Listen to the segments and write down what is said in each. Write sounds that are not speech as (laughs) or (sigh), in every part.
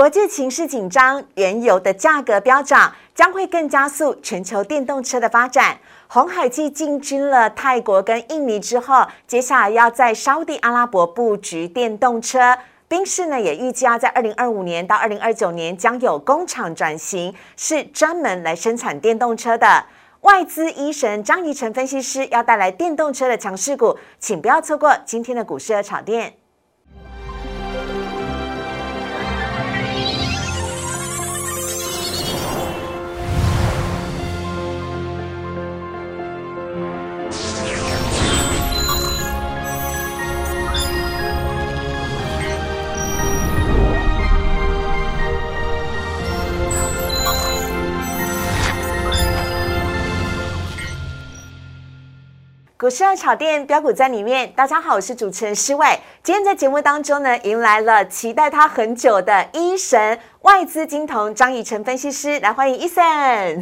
国际情势紧张，原油的价格飙涨，将会更加速全球电动车的发展。红海继进军了泰国跟印尼之后，接下来要在沙地阿拉伯布局电动车。宾士呢也预计要在二零二五年到二零二九年将有工厂转型，是专门来生产电动车的。外资医神张怡晨分析师要带来电动车的强势股，请不要错过今天的股市和炒店。股市二炒店标股在里面，大家好，我是主持人施伟。今天在节目当中呢，迎来了期待他很久的一神外资金童张以成分析师，来欢迎伊森。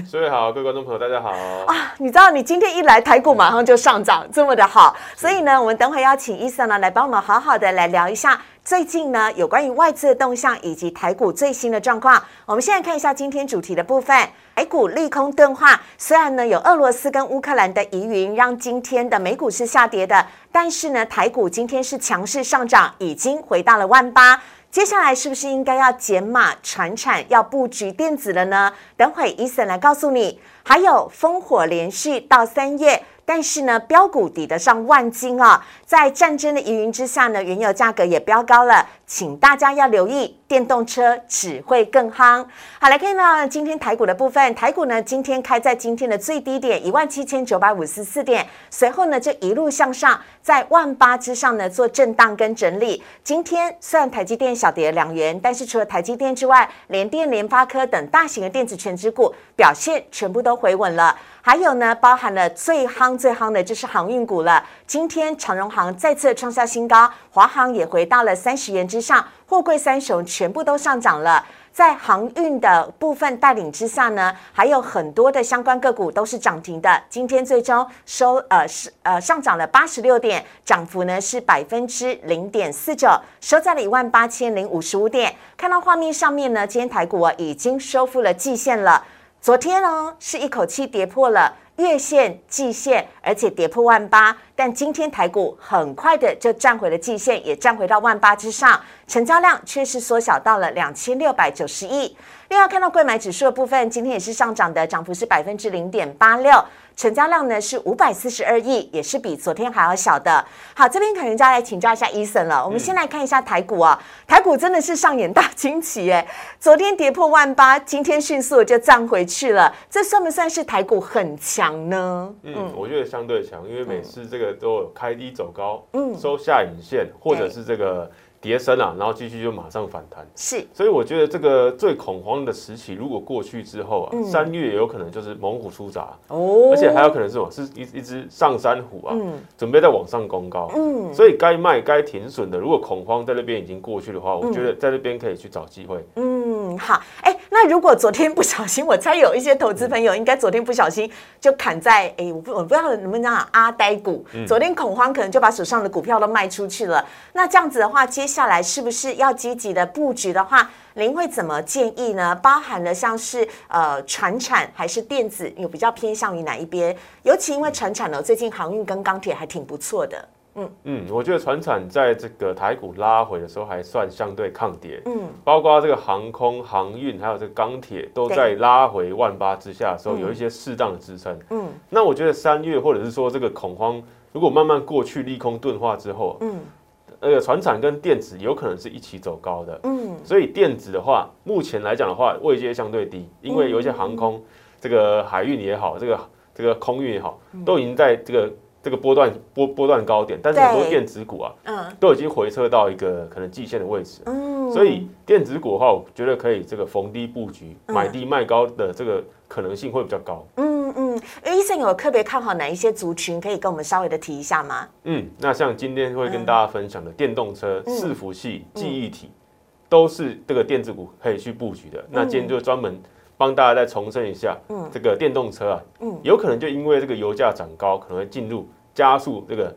施伟好，各位观众朋友大家好啊！你知道你今天一来台股马上就上涨，这么的好，所以呢，我们等会邀请伊森呢来帮我们好好的来聊一下最近呢有关于外资的动向以及台股最新的状况。我们现在看一下今天主题的部分。台股利空钝化，虽然呢有俄罗斯跟乌克兰的疑云，让今天的美股是下跌的，但是呢台股今天是强势上涨，已经回到了万八。接下来是不是应该要减码传产，要布局电子了呢？等会伊森来告诉你。还有烽火连续到三月。但是呢，标股抵得上万金啊！在战争的疑云之下呢，原油价格也飙高了，请大家要留意，电动车只会更夯。好，来看到今天台股的部分，台股呢今天开在今天的最低点一万七千九百五十四点，随后呢就一路向上，在万八之上呢做震荡跟整理。今天虽然台积电小跌两元，但是除了台积电之外，联电、联发科等大型的电子全指股表现全部都回稳了。还有呢，包含了最夯最夯的就是航运股了。今天长荣航再次创下新高，华航也回到了三十元之上，货柜三雄全部都上涨了。在航运的部分带领之下呢，还有很多的相关个股都是涨停的。今天最终收呃是呃上涨了八十六点，涨幅呢是百分之零点四九，收在了一万八千零五十五点。看到画面上面呢，今天台股啊已经收复了季线了。昨天呢，是一口气跌破了月线、季线，而且跌破万八。但今天台股很快的就站回了季线，也站回到万八之上，成交量却是缩小到了两千六百九十亿。另外看到贵买指数的部分，今天也是上涨的，涨幅是百分之零点八六。成交量呢是五百四十二亿，也是比昨天还要小的。好，这边可能就要来请教一下伊森了。我们先来看一下台股啊，台股真的是上演大惊奇哎！昨天跌破万八，今天迅速就涨回去了，这算不算是台股很强呢？嗯，我觉得相对强，因为每次这个都有开低走高，嗯，收下影线，或者是这个。跌升啊，然后继续就马上反弹，是，所以我觉得这个最恐慌的时期如果过去之后啊，三月有可能就是猛虎出闸哦，而且还有可能是什么？是一一只上山虎啊，准备在往上攻高，嗯，所以该卖该停损的，如果恐慌在那边已经过去的话，我觉得在那边可以去找机会，嗯，好，哎，那如果昨天不小心，我猜有一些投资朋友应该昨天不小心就砍在，哎，我不我不知道能不能讲阿呆股，昨天恐慌可能就把手上的股票都卖出去了，那这样子的话，接下来是不是要积极的布局的话，您会怎么建议呢？包含了像是呃船产还是电子，有比较偏向于哪一边？尤其因为船产呢，最近航运跟钢铁还挺不错的。嗯。嗯，我觉得船产在这个台股拉回的时候还算相对抗跌。嗯，包括这个航空航运还有这个钢铁都在拉回万八之下的时候，有一些适当的支撑。嗯，那我觉得三月或者是说这个恐慌如果慢慢过去，利空钝化之后，嗯。那个船产跟电子有可能是一起走高的，嗯，所以电子的话，目前来讲的话，位阶相对低，因为有一些航空，这个海运也好，这个这个空运也好，都已经在这个这个波段波波段高点，但是很多电子股啊，嗯，都已经回撤到一个可能季线的位置，嗯，所以电子股的话，我觉得可以这个逢低布局，买低卖高的这个可能性会比较高，嗯。嗯，医生有特别看好哪一些族群，可以跟我们稍微的提一下吗？嗯，那像今天会跟大家分享的电动车、伺服器、记忆体，都是这个电子股可以去布局的。那今天就专门帮大家再重申一下，嗯，这个电动车啊，嗯，有可能就因为这个油价涨高，可能会进入加速这个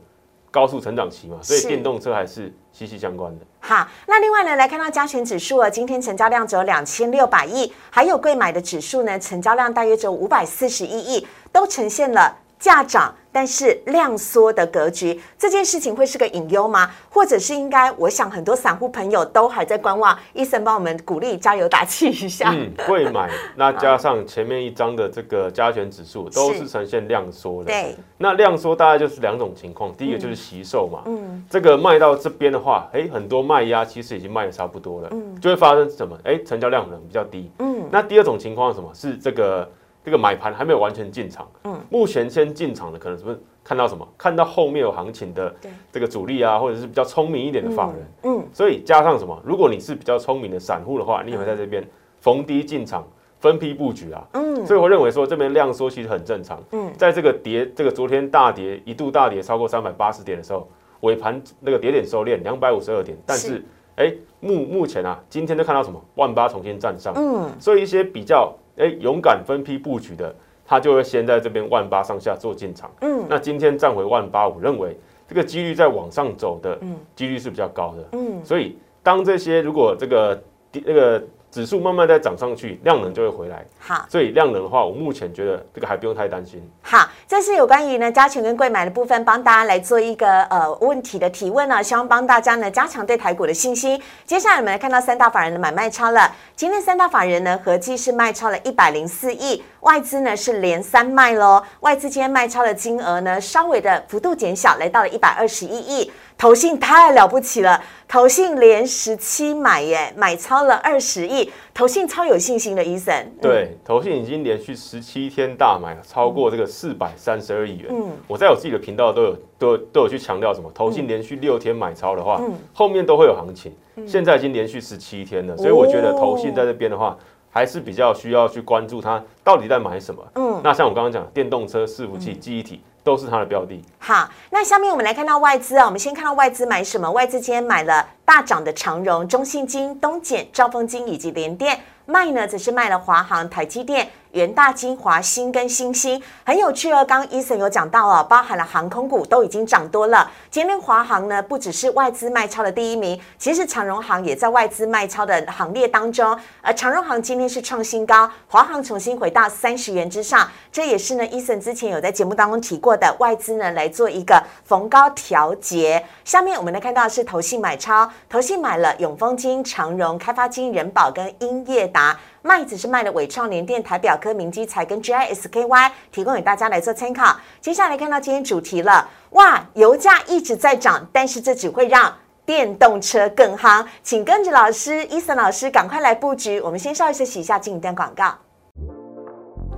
高速成长期嘛，所以是电动车还是息息相关的。好，那另外呢，来看到加权指数啊，今天成交量只有两千六百亿，还有贵买的指数呢，成交量大约只有五百四十一亿，都呈现了价涨但是量缩的格局。这件事情会是个隐忧吗？或者是应该？我想很多散户朋友都还在观望，医生帮我们鼓励加油打气一下。嗯，会买，(laughs) 那加上前面一张的这个加权指数都是呈现量缩的。对，那量缩大概就是两种情况，第一个就是惜售嘛，嗯，这个卖到这边的话，哎，很多卖压其实已经卖的差不多了，嗯，就会发生什么？哎，成交量可能比较低，嗯，那第二种情况是什么？是这个这个买盘还没有完全进场，嗯，目前先进场的可能是不是看到什么？看到后面有行情的这个主力啊，或者是比较聪明一点的法人，嗯，所以加上什么？如果你是比较聪明的散户的话，你也会在这边逢低进场。分批布局啊，嗯，所以我认为说这边量缩其实很正常，嗯，在这个跌，这个昨天大跌一度大跌超过三百八十点的时候，尾盘那个跌点收敛两百五十二点，但是。哎目目前啊，今天就看到什么？万八重新站上，嗯，所以一些比较哎勇敢分批布局的，他就会先在这边万八上下做进场，嗯，那今天站回万八，我认为这个几率在往上走的，嗯，几率是比较高的，嗯，所以当这些如果这个那个。指数慢慢再涨上去，量能就会回来。好，所以量能的话，我目前觉得这个还不用太担心。好，这是有关于呢加权跟贵买的部分，帮大家来做一个呃问题的提问呢，希望帮大家呢加强对台股的信心。接下来我们来看到三大法人的买卖超了，今天三大法人呢合计是卖超了一百零四亿，外资呢是连三卖喽。外资今天卖超的金额呢稍微的幅度减小，来到了一百二十一亿。投信太了不起了，投信连十七买耶，买超了二十亿，投信超有信心的，医生。对，投信已经连续十七天大买，超过这个四百三十二亿元。嗯，我在我自己的频道都有都都有去强调什么，投信连续六天买超的话，后面都会有行情。现在已经连续十七天了，所以我觉得投信在这边的话，还是比较需要去关注它到底在买什么。嗯，那像我刚刚讲，电动车、伺服器、记忆体。都是它的标的。好，那下面我们来看到外资啊，我们先看到外资买什么？外资今天买了大涨的长荣、中信金、东碱、兆丰金以及联电，卖呢则是卖了华航、台积电。元大金、华新跟新兴很有趣哦。刚刚伊森有讲到哦，包含了航空股都已经涨多了。今天华航呢，不只是外资卖超的第一名，其实长荣航也在外资卖超的行列当中。而长荣航今天是创新高，华航重新回到三十元之上，这也是呢伊森之前有在节目当中提过的，外资呢来做一个逢高调节。下面我们来看到是投信买超，投信买了永丰金、长荣、开发金、人保跟英业达。麦子是卖的伟创联电、台表科、明基材跟 GISKY，提供给大家来做参考。接下来看到今天主题了，哇，油价一直在涨，但是这只会让电动车更夯，请跟着老师伊森老师赶快来布局。我们先稍微休息一下，进一段广告，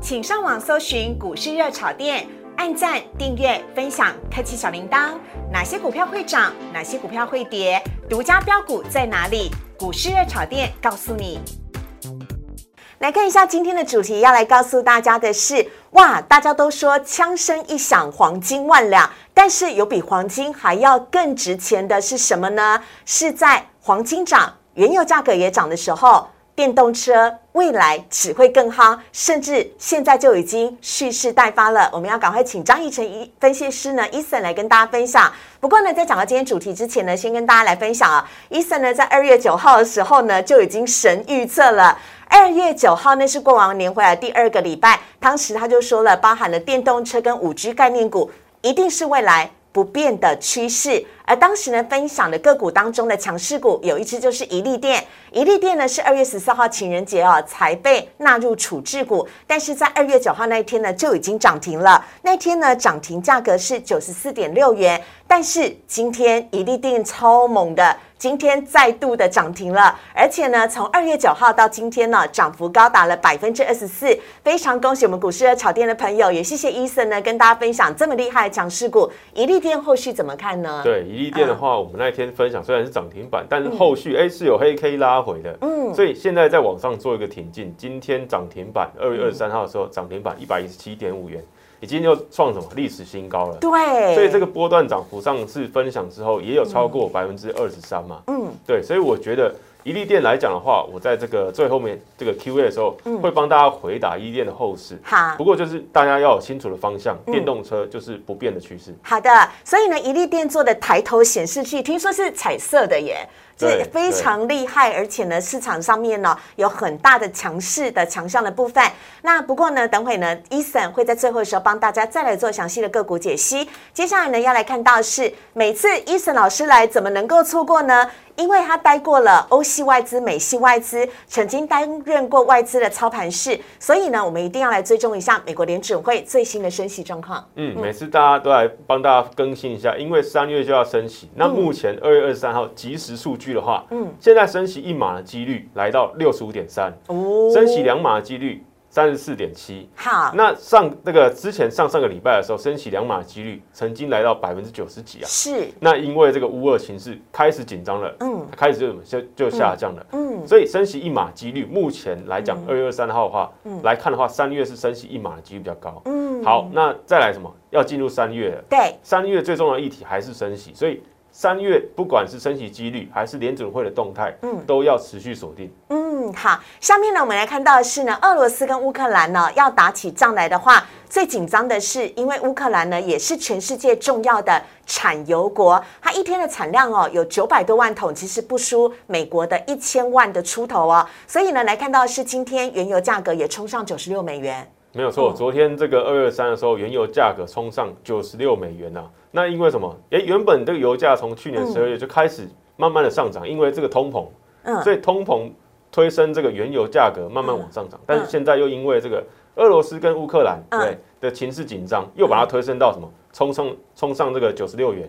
请上网搜寻股市热炒店，按赞、订阅、分享，开启小铃铛。哪些股票会涨？哪些股票会跌？独家标股在哪里？股市热炒店告诉你。来看一下今天的主题，要来告诉大家的是：哇，大家都说枪声一响，黄金万两，但是有比黄金还要更值钱的是什么呢？是在黄金涨、原油价格也涨的时候。电动车未来只会更夯，甚至现在就已经蓄势待发了。我们要赶快请张义成一分析师呢，伊森来跟大家分享。不过呢，在讲到今天主题之前呢，先跟大家来分享啊，伊森呢在二月九号的时候呢就已经神预测了。二月九号那是过完年回来第二个礼拜，当时他就说了，包含了电动车跟五 G 概念股，一定是未来不变的趋势。而当时呢，分享的个股当中的强势股有一只就是一利电，一利电呢是二月十四号情人节啊才被纳入处置股，但是在二月九号那一天呢就已经涨停了。那天呢涨停价格是九十四点六元，但是今天一利电超猛的，今天再度的涨停了，而且呢从二月九号到今天呢涨幅高达了百分之二十四，非常恭喜我们股市的炒店的朋友，也谢谢伊森呢跟大家分享这么厉害的强势股，一利电后续怎么看呢？对。一店的话，我们那天分享虽然是涨停板，但是后续哎是有黑 K 拉回的，嗯，所以现在在往上做一个挺进。今天涨停板，二月二十三号的时候涨停板一百一十七点五元，已经又创什么历史新高了。对，所以这个波段涨幅上次分享之后，也有超过百分之二十三嘛，嗯，对，所以我觉得一利店来讲的话，我在这个最后面这个 Q A 的时候，会帮大家回答一利店的后市。好，不过就是大家要有清楚的方向，电动车就是不变的趋势。好的，所以呢，一利店做的抬头显示器，听说是彩色的耶。这非常厉害，而且呢，市场上面呢有很大的强势的强项的部分。那不过呢，等会呢，Eason 会在最后的时候帮大家再来做详细的个股解析。接下来呢，要来看到是每次 Eason 老师来，怎么能够错过呢？因为他待过了欧系外资、美系外资，曾经担任过外资的操盘室，所以呢，我们一定要来追踪一下美国联准会最新的升息状况。嗯，每次大家都来帮大家更新一下，因为三月就要升息。那目前二月二十三号即时数据的话，嗯，现在升息一码的几率来到六十五点三，哦，升息两码的几率。三十四点七，好。那上那个之前上上个礼拜的时候，升起两码的几率曾经来到百分之九十几啊。是。那因为这个乌二形势开始紧张了，嗯，开始就就就下降了，嗯。所以升息一码几率，目前来讲，二月二三号的话，来看的话，三月是升息一码的几率比较高，嗯。好，那再来什么？要进入三月了。对。三月最重要的议题还是升息，所以三月不管是升息几率还是联准会的动态，嗯，都要持续锁定。嗯，好，下面呢，我们来看到的是呢，俄罗斯跟乌克兰呢要打起仗来的话，最紧张的是，因为乌克兰呢也是全世界重要的产油国，它一天的产量哦有九百多万桶，其实不输美国的一千万的出头哦，所以呢，来看到是今天原油价格也冲上九十六美元，没有错，昨天这个二月三的时候，原油价格冲上九十六美元呐，那因为什么？哎，原本这个油价从去年十二月就开始慢慢的上涨，因为这个通膨，嗯，所以通膨。推升这个原油价格慢慢往上涨，但是现在又因为这个俄罗斯跟乌克兰对的情势紧张，又把它推升到什么？冲上冲上这个九十六元，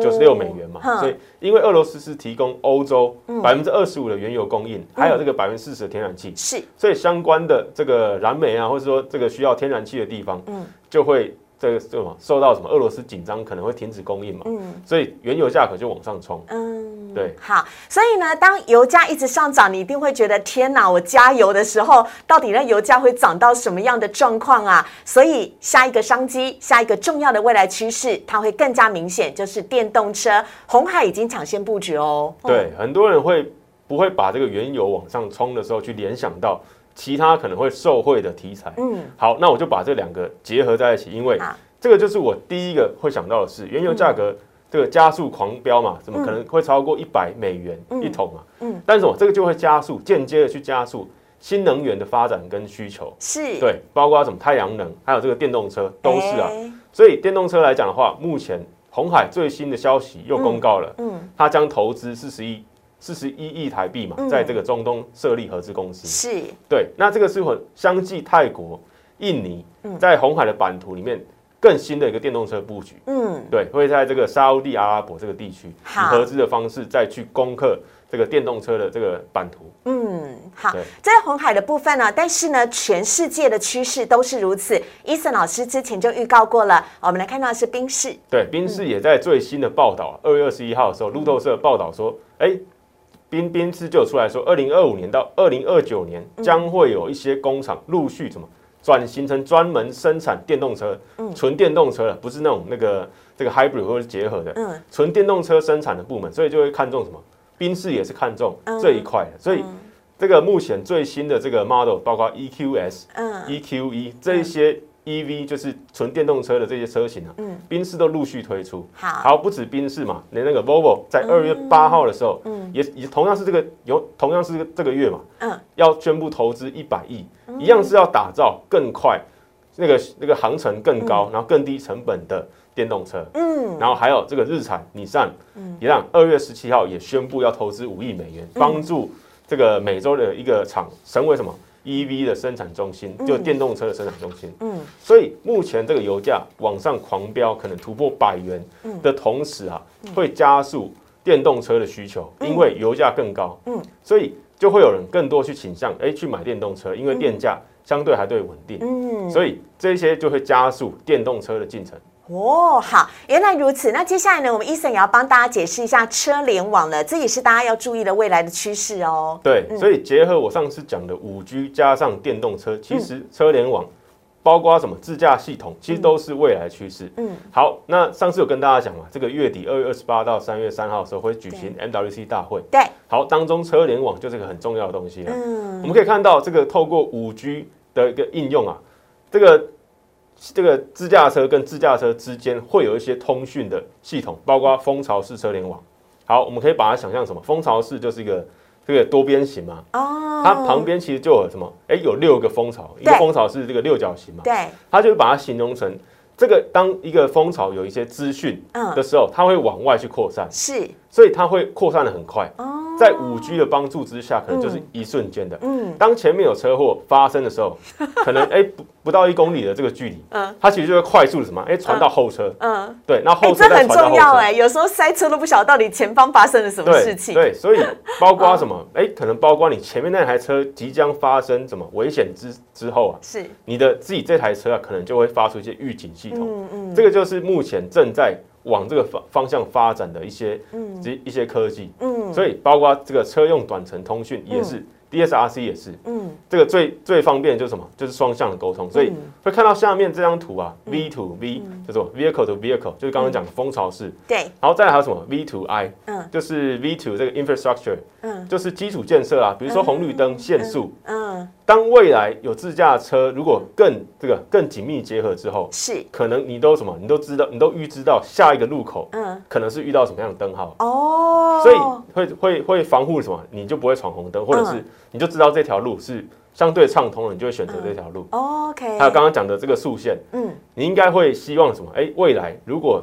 九十六美元嘛。所以因为俄罗斯是提供欧洲百分之二十五的原油供应，还有这个百分之四十的天然气，是，所以相关的这个燃煤啊，或者说这个需要天然气的地方，嗯，就会。这个什么受到什么俄罗斯紧张可能会停止供应嘛，嗯，所以原油价格就往上冲，嗯，对，好，所以呢，当油价一直上涨，你一定会觉得天哪，我加油的时候，到底那油价会涨到什么样的状况啊？所以下一个商机，下一个重要的未来趋势，它会更加明显，就是电动车。红海已经抢先布局哦，对，很多人会不会把这个原油往上冲的时候去联想到？其他可能会受惠的题材，嗯，好，那我就把这两个结合在一起，因为这个就是我第一个会想到的是，原油价格这个加速狂飙嘛，怎么可能会超过一百美元一桶嘛？嗯，但是我这个就会加速，间接的去加速新能源的发展跟需求，是。对，包括什么太阳能，还有这个电动车都是啊。所以电动车来讲的话，目前红海最新的消息又公告了，嗯，它将投资四十亿。四十一亿台币嘛，在这个中东设立合资公司，是对。那这个是相继泰国、印尼在红海的版图里面更新的一个电动车布局，嗯，对，会在这个沙地阿拉伯这个地区以合资的方式再去攻克这个电动车的这个版图。嗯，好，在红海的部分呢，但是呢，全世界的趋势都是如此。伊森老师之前就预告过了，我们来看到是宾士，对，宾士也在最新的报道，二月二十一号的时候，路透社报道说，哎。宾宾斯就出来说，二零二五年到二零二九年将会有一些工厂陆续什么转型成专门生产电动车，纯电动车了，不是那种那个这个 hybrid 或者结合的，纯电动车生产的部门，所以就会看中什么？宾士也是看中这一块，所以这个目前最新的这个 model，包括 EQS、EQE 这一些。E V 就是纯电动车的这些车型啊，嗯，宾士都陆续推出，好，好不止宾士嘛，连那个 Volvo 在二月八号的时候，嗯，也也同样是这个有同样是这个月嘛，嗯，要宣布投资一百亿，一样是要打造更快，那个那个航程更高，然后更低成本的电动车，嗯，然后还有这个日产、你上，嗯，一样，二月十七号也宣布要投资五亿美元，帮助这个美洲的一个厂成为什么？E V 的生产中心，就电动车的生产中心。嗯，所以目前这个油价往上狂飙，可能突破百元的同时啊，会加速电动车的需求，因为油价更高。嗯，所以就会有人更多去倾向哎去买电动车，因为电价相对还对稳定。嗯，所以这些就会加速电动车的进程。哦，好，原来如此。那接下来呢，我们伊森也要帮大家解释一下车联网了，这也是大家要注意的未来的趋势哦。对，所以结合我上次讲的五 G 加上电动车，其实车联网包括什么自驾系统，其实都是未来趋势。嗯，好，那上次有跟大家讲嘛，这个月底二月二十八到三月三号的时候会举行 MWC 大会。对，好，当中车联网就是个很重要的东西了。嗯我们可以看到，这个透过五 G 的一个应用啊，这个这个自驾车跟自驾车之间会有一些通讯的系统，包括蜂巢式车联网。好，我们可以把它想象什么？蜂巢式就是一个这个多边形嘛，哦，它旁边其实就有什么？哎，有六个蜂巢，一个蜂巢是这个六角形嘛，对，它就把它形容成这个当一个蜂巢有一些资讯嗯。的时候，它会往外去扩散，是所以它会扩散的很快。哦，在五 G 的帮助之下，可能就是一瞬间的。嗯当前面有车祸发生的时候，(laughs) 可能哎不不到一公里的这个距离，嗯它其实就会快速的什么哎传到后车，嗯，对，那哎，后车再这很。重要哎，有时候塞车都不晓得到底前方发生了什么事情。对对，所以 (laughs) 包括什么？哎，可能包括你前面那台车即将发生什么危险之之后啊，是，你的自己这台车啊，可能就会发出一些预警系统。嗯嗯，这个就是目前正在往这个方方向发展的一些嗯。一一些科技。嗯。所以包括这个车用短程通讯也是、DSRC 也是，嗯。这个最最方便的就是什么？就是双向的沟通。所以嗯。会看到下面这张图啊、v to V 叫做 vehicle to vehicle，就是刚刚讲的蜂巢式，对，然后再来还有什么 V to I，嗯。就是 V to 这个 infrastructure，嗯。就是基础建设啊，比如说红绿灯、限速。嗯，当未来有自驾车，如果更这个更紧密结合之后，是，可能你都什么？你都知道，你都预知到下一个路口嗯可能是遇到什么样的灯号。哦，所以会会会防护什么？你就不会闯红灯，或者是你就知道这条路是相对畅通了，你就会选择这条路。OK，还有刚刚讲的这个速线，嗯你应该会希望什么？哎，未来如果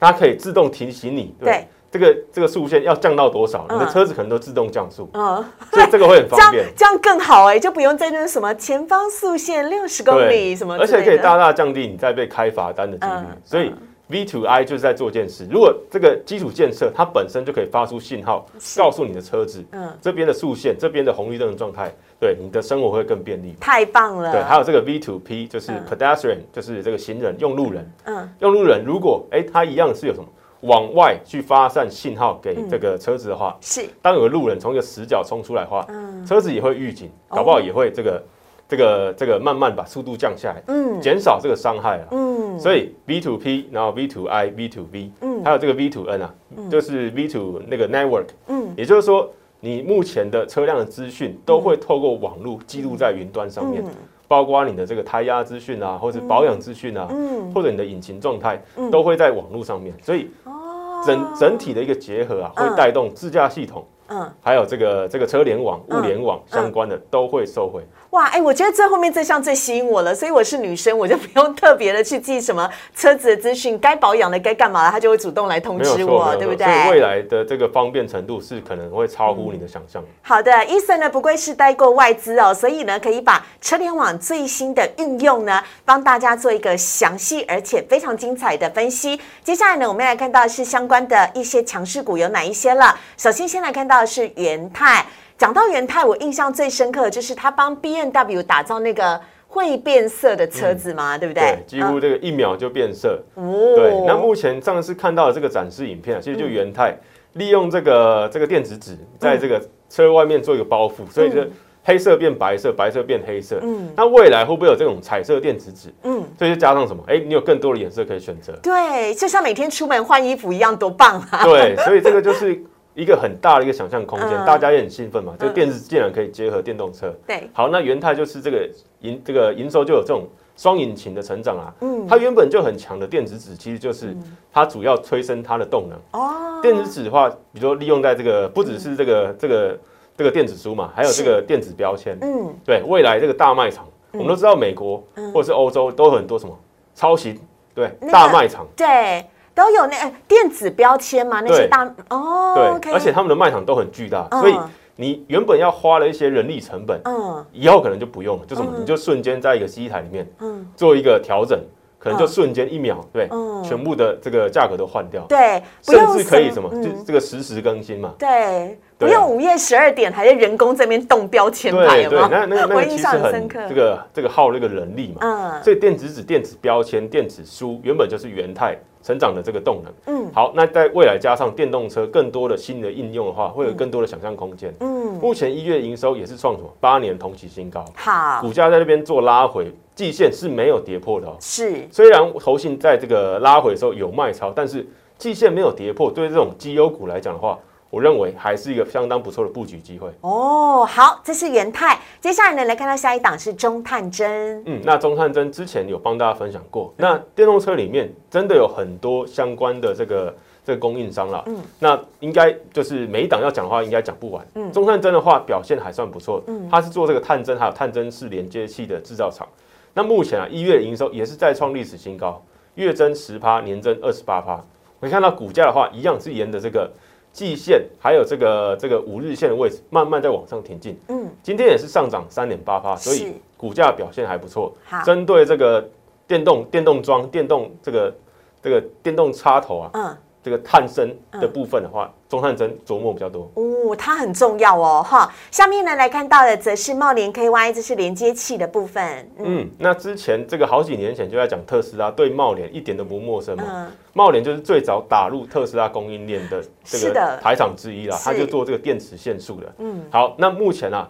它可以自动提醒你，对这个这个速线要降到多少，你的嗯车子可能都自动降速，嗯，所以这个会很方便。(laughs) 这样更好哎，就不用在那什么前方速限六十公里什么之而，且可以大大降低你在被开罚单的几率嗯。所以 V to I 就是在做件事。如果这个基础建设它本身就可以发出信号，告诉你的车子，嗯这边的速线、这边的红绿灯的状态，对你的生活会更便利。太棒了，对，还有这个 V to P 就是嗯 pedestrian，就是这个行人、用路人。嗯用路人如果哎，他一样是有什么往外去发散信号给这个车子的话，是，当有个路人从一个死角冲出来的话，嗯。车子也会预警，搞不好也会这个这个这个慢慢把速度降下来，嗯。减少这个伤害啊。嗯，所以 V to P，然后 V to I、V to V，嗯。还有这个 V to N 啊，就是 V to 那个 network，嗯。也就是说，你目前的车辆的资讯都会透过网络记录在云端上面，嗯包括你的这个胎压资讯啊，或者保养资讯啊，嗯或者你的引擎状态嗯都会在网络上面，所以哦整整体的一个结合啊，嗯会带动自驾系统。嗯。还有这个这个车联网、嗯物联网相关的都会受惠。哇，哎，我觉得最后面这项最吸引我了，所以我是女生，我就不用特别的去记什么车子的资讯，该保养的、该干嘛的，他就会主动来通知我，对不。对不所以未对？来的这个方便程度是可能会超乎你的想象。好的，伊森呢不愧是待过外资哦，所以呢可以把车联网最新的运用呢，帮大家做一个详细而且非常精彩的分析。接下来呢，我们来看到的是相关的一些强势股有哪一些了。首先先来看到的是元泰。讲到元泰，我印象最深刻的就是他帮 B N W 打造那个会变色的车子嘛，对不对？对，几乎这个一秒就变色。嗯对，那目前上次看到的这个展示影片啊，其实就元泰利用这个这个电子纸在这个车外面做一个包覆，所以就黑色变白色，白色变黑色。嗯那未来会不会有这种彩色电子纸？嗯，所以就加上什么？哎，你有更多的颜色可以选择。对，就像每天出门换衣服一样，多棒啊！对，所以这个就是一个很大的一个想象空间，嗯大家也很兴奋嘛。这个电子竟然可以结合电动车。对，好，那元泰就是这个营这个营收就有这种双引擎的成长啊。嗯它原本就很强的电子纸，其实就是它主要催生它的动能。哦，电子纸的话，比如说利用在这个不只是这个这个这个电子书嘛，还有这个电子标签。嗯，对，未来这个大卖场，我们都知道美国或者是欧洲都有很多什么超级对那个大卖场。对，都有那呃电子标签嘛，那些大哦对而且他们的卖场都很巨大，嗯。所以你原本要花了一些人力成本，嗯。以后可能就不用了，就什么，嗯。你就瞬间在一个机台里面嗯，做一个调整，可能就嗯瞬间一秒，对嗯，全部的这个价格都换掉，对，甚至可以什么，就嗯。这个实时更新嘛。对，不用午夜十二点还在人工这边动标签牌，对对，那那个那个其实很象很深刻。这个这个耗那个人力嘛，嗯，所以电子纸、电子标签、电子书原本就是元泰成长的这个动能。嗯，好，那在未来加上电动车更多的新的应用的话，会有更多的想象空间。嗯，目前一月营收也是创什么八年同期新高。好，股价在那边做拉回，季线是没有跌破的哦。是，虽然投信在这个拉回的时候有卖超，但是季线没有跌破，对这种绩优股来讲的话。我认为还是一个相当不错的布局机会哦。好，这是元泰，接下来呢来看到下一档是中探针。嗯，那中探针之前有帮大家分享过，那电动车里面真的有很多相关的这个这个供应商了。嗯，那应该就是每一档要讲的话，应该讲不完。嗯，中探针的话表现还算不错。嗯，它是做这个探针还有探针式连接器的制造厂。那目前啊，一月营收也是再创历史新高，月增十趴，年增二十八趴。我看到股价的话，一样是沿着这个。季线还有这个这个五日线的位置，慢慢在往上挺进。嗯，今天也是上涨三点八八，所以股价表现还不错。好，针对这个电动电动桩、电动这个这个电动插头啊，嗯。这个探针的部分的话，中探针琢磨比较多哦，它很重要哦，哈。下面呢来看到的则是茂联 KY，这是连接器的部分。嗯，那之前这个好几年前就在讲特斯拉，对茂联一点都不陌生嘛。茂联就是最早打入特斯拉供应链的这个台厂之一啦，它就做这个电池线束的。嗯，好，那目前啊，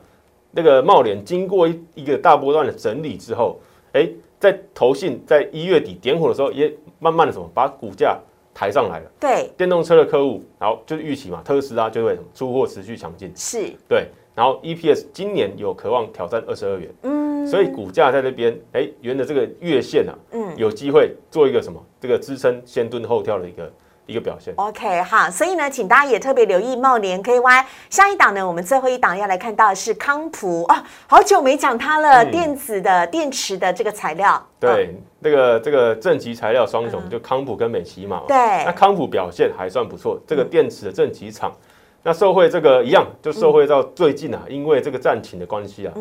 那个茂联经过一一个大波段的整理之后，哎，在投信在一月底点火的时候，也慢慢的什么把股价。抬上来了，对。电动车的客户，然后就是预期嘛，特斯拉就会什么出货持续强劲，是。对，然后 EPS 今年有渴望挑战二十二元，嗯，所以股价在那边，哎，沿着这个月线啊，嗯，有机会做一个什么这个支撑先蹲后跳的一个。一个表现，OK 好，所以呢，请大家也特别留意茂联 KY。下一档呢，我们最后一档要来看到的是康普啊，好久没讲它了，电子的电池的这个材料。对，这个这个正极材料双雄就康普跟美奇嘛。对，那康普表现还算不错，这个电池的正极厂。那受惠这个一样，就受惠到最近啊，因为这个战情的关系啊，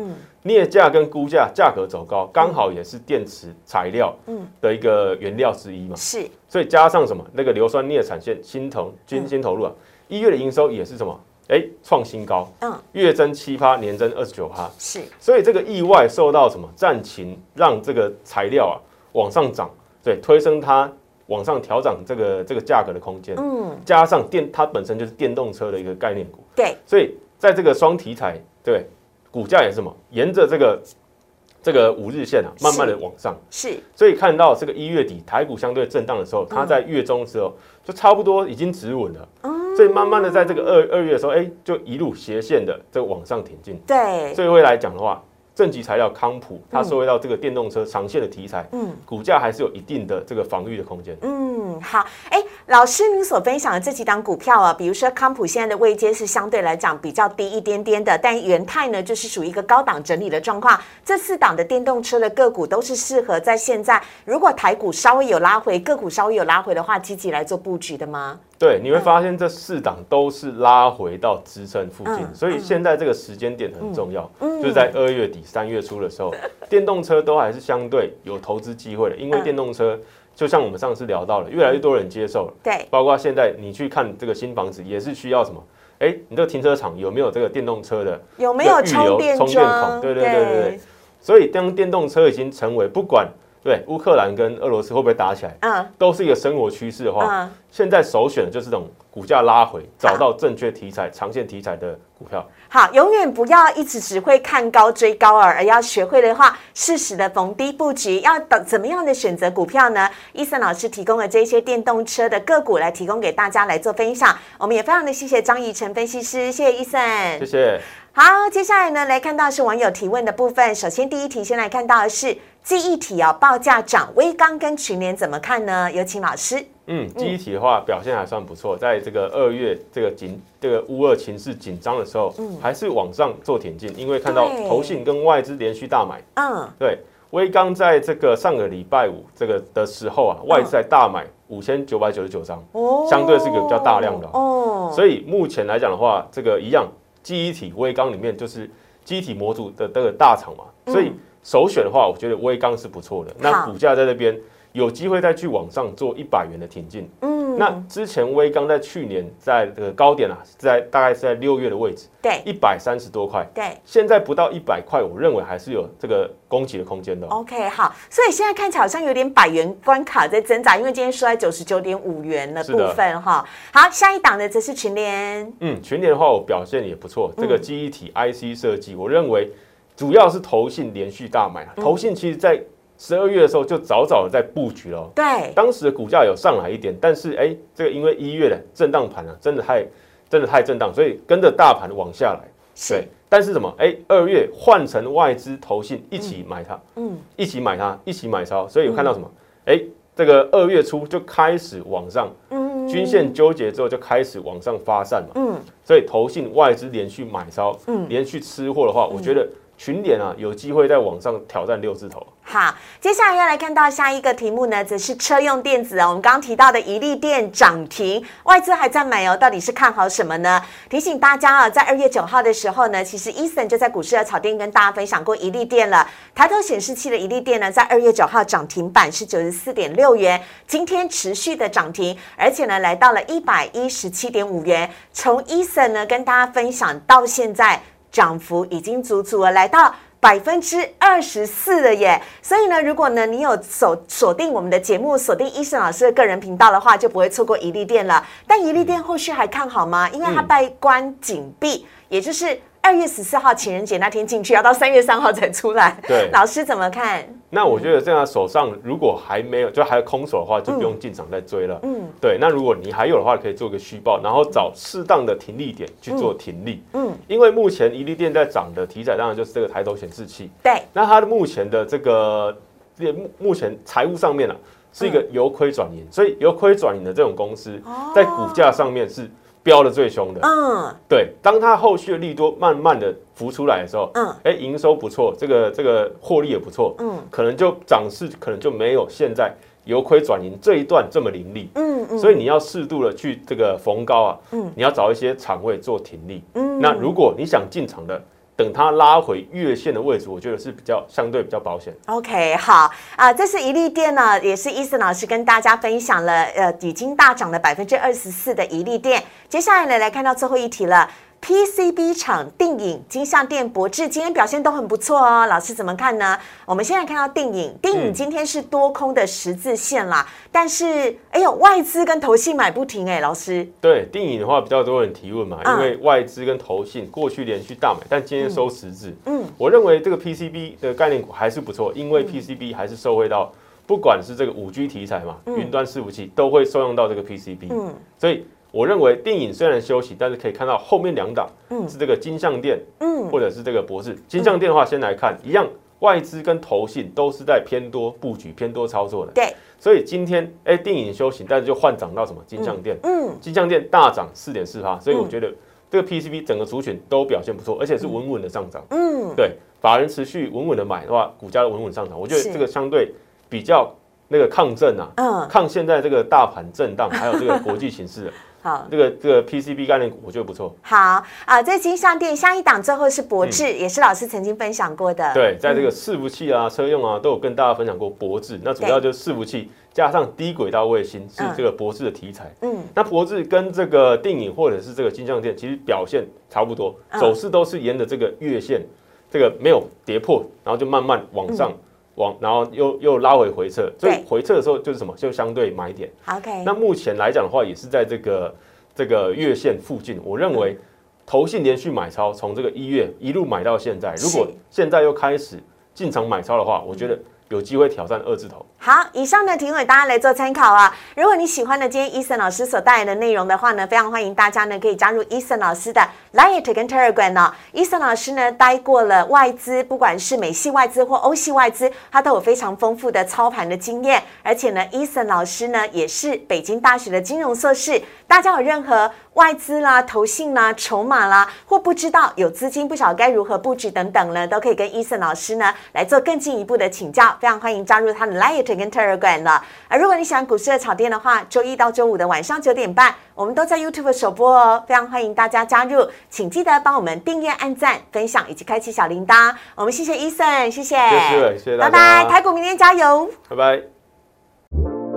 镍价跟钴价价格走高，刚好也是电池材料的一个原料之一嘛。是，所以加上什么那个硫酸镍产线新投新新投入啊，一月的营收也是什么？哎，创新高，嗯，月增七趴，年增二十九趴。是，所以这个意外受到什么战情让这个材料啊往上涨，对，推升它。往上调整这个这个价格的空间，嗯，加上电它本身就是电动车的一个概念股，对，所以在这个双题材，对，股价也是什么，沿着这个这个五日线啊，慢慢的往上，是，所以看到这个一月底台股相对震荡的时候，它在月中的时候就差不多已经止稳了，嗯，所以慢慢的在这个二二月的时候，哎，就一路斜线的这个往上挺进，对，所以会来讲的话。正极材料康普，它收回到这个电动车长线的题材，嗯，股价还是有一定的这个防御的空间。嗯，好，哎，老师您所分享的这几档股票啊，比如说康普现在的位阶是相对来讲比较低一点点的，但元泰呢就是属于一个高档整理的状况。这四档的电动车的个股都是适合在现在，如果台股稍微有拉回，个股稍微有拉回的话，积极来做布局的吗？对，你会发现这四档都是拉回到支撑附近，所以现在这个时间点很重要，就是在二月底三月初的时候，电动车都还是相对有投资机会的，因为电动车就像我们上次聊到了，越来越多人接受了，对，包括现在你去看这个新房子也是需要什么？哎，你这个停车场有没有这个电动车的？有没有充电充电孔？对对对对对，所以当电动车已经成为不管。对，乌克兰跟俄罗斯会不会打起来？嗯，都是一个生活趋势的话，现在首选的就是这种股价拉回，找到正确题材、长线题材的股票。好，永远不要一直只会看高追高而而要学会的话，适时的逢低布局。要等怎么样的选择股票呢？伊森老师提供了这些电动车的个股来提供给大家来做分享。我们也非常的谢谢张怡晨分析师，谢谢伊森，谢谢。好，接下来呢，来看到是网友提问的部分。首先第一题，先来看到的是。记忆体啊，报价涨，微钢跟群联怎么看呢？有请老师。嗯，记忆体的话表现还算不错，在这个二月这个紧这个乌二情势紧张的时候，嗯，还是往上做挺进，因为看到投信跟外资连续大买。嗯，对，微钢在这个上个礼拜五这个的时候啊，外资在大买五千九百九十九张，哦，相对是一个比较大量的哦。所以目前来讲的话，这个一样记忆体微缸里面就是机体模组的这个大厂嘛，所以。首选的话，我觉得微缸是不错的。那股价在那边有机会再去往上做一百元的挺进。嗯，那之前威刚在去年在这个高点啊，在大概是在六月的位置，对，一百三十多块。对，现在不到一百块，我认为还是有这个攻击的空间的。OK，好，所以现在看起来好像有点百元关卡在挣扎，因为今天收在九十九点五元的部分哈。好，下一档的则是群联。嗯，群联的话，我表现也不错。这个记忆体 IC 设计，我认为主要是投信连续大买，投信其实在。十二月的时候就早早的在布局了，对，当时的股价有上来一点，但是哎，这个因为一月的震荡盘啊，真的太真的太震荡，所以跟着大盘往下来，对。但是什么？哎，二月换成外资投信一起买它，嗯，一起买它，一起买超，所以有看到什么？哎，这个二月初就开始往上，嗯，均线纠结之后就开始往上发散嘛，嗯，所以投信外资连续买超，嗯，连续吃货的话，我觉得。群点啊，有机会在网上挑战六字头。好，接下来要来看到下一个题目呢，则是车用电子啊。我们刚刚提到的一利电涨停，外资还在买哦，到底是看好什么呢？提醒大家啊，在二月九号的时候呢，其实伊森就在股市的草甸跟大家分享过一利电了。抬头显示器的一利电呢，在二月九号涨停板是九十四点六元，今天持续的涨停，而且呢，来到了一百一十七点五元。从伊森呢跟大家分享到现在。涨幅已经足足的来到百分之二十四了耶！所以呢，如果呢你有锁锁定我们的节目，锁定医生老师的个人频道的话，就不会错过一利店了。但一利店后续还看好吗？因为它被关紧闭，也就是二月十四号情人节那天进去，要到三月三号才出来。对，(laughs) 老师怎么看？那我觉得这样手上如果还没有，就还有空手的话，就不用进场再追了。嗯，对。那如果你还有的话，可以做个虚报，然后找适当的停利点去做停利。嗯，因为目前一利店在涨的题材，当然就是这个抬头显示器。对。那它的目前的这个目目前财务上面呢，是一个由亏转盈，所以由亏转盈的这种公司，在股价上面是。飙的最凶的，嗯，对，当它后续的利多慢慢的浮出来的时候，嗯，哎，营收不错，这个这个获利也不错，嗯，可能就涨势可能就没有现在由亏转盈这一段这么凌厉，嗯嗯，所以你要适度的去这个逢高啊，嗯，你要找一些场位做停利，嗯，那如果你想进场的。等它拉回月线的位置，我觉得是比较相对比较保险。OK，好啊，这是一利店呢，也是伊森老师跟大家分享了，呃，已经大涨了百分之二十四的一利店。接下来呢，来看到最后一题了。PCB 厂定影、金相电、博智今天表现都很不错哦，老师怎么看呢？我们现在看到定影，定影今天是多空的十字线啦，但是哎呦，外资跟投信买不停哎，老师。对定影的话，比较多人提问嘛，因为外资跟投信过去连续大买，但今天收十字。嗯，我认为这个 PCB 的概念股还是不错，因为 PCB 还是受惠到，不管是这个五 G 题材嘛，云端伺服器都会受用到这个 PCB。嗯，所以。我认为电影虽然休息，但是可以看到后面两档是这个金相店，嗯，或者是这个博士。金相店的话，先来看一样，外资跟投信都是在偏多布局、偏多操作的。对，所以今天哎，电影休息，但是就换涨到什么金相店？嗯，金相店大涨四点四趴，所以我觉得这个 PCB 整个族群都表现不错，而且是稳稳的上涨。嗯，对，法人持续稳稳的买的话，股价稳稳上涨，我觉得这个相对比较那个抗震啊，嗯，抗现在这个大盘震荡，还有这个国际形势。好，这个这个 PCB 概念股我觉得不错。好啊，在金相电下一档最后是博智，也是老师曾经分享过的。对，在这个伺服器啊、车用啊，都有跟大家分享过博智。那主要就是伺服器加上低轨道卫星是这个博智的题材。嗯，那博智跟这个电影或者是这个金相电其实表现差不多，走势都是沿着这个月线，这个没有跌破，然后就慢慢往上。往，然后又又拉回回撤，所以回撤的时候就是什么，就相对买点。OK，那目前来讲的话，也是在这个这个月线附近。我认为，投信连续买超，从这个一月一路买到现在，如果现在又开始进场买超的话，我觉得。有机会挑战二字头。好，以上呢提供给大家来做参考啊。如果你喜欢呢今天伊森老师所带来的内容的话呢，非常欢迎大家呢可以加入伊森老师的 Light 跟 Telegram 呢。伊森老师呢待过了外资，不管是美系外资或欧系外资，他都有非常丰富的操盘的经验。而且呢，伊森老师呢也是北京大学的金融硕士。大家有任何外资啦、投信啦、筹码啦，或不知道有资金不晓得该如何布置等等呢，都可以跟伊森老师呢来做更进一步的请教。非常欢迎加入他的 Light 跟 Telegram 了。而如果你喜欢股市的炒店的话，周一到周五的晚上九点半，我们都在 YouTube 首播哦。非常欢迎大家加入，请记得帮我们订阅、按赞、分享以及开启小铃铛。我们谢谢伊森，谢谢，谢谢，谢谢大家，拜拜。台股明天加油，拜拜。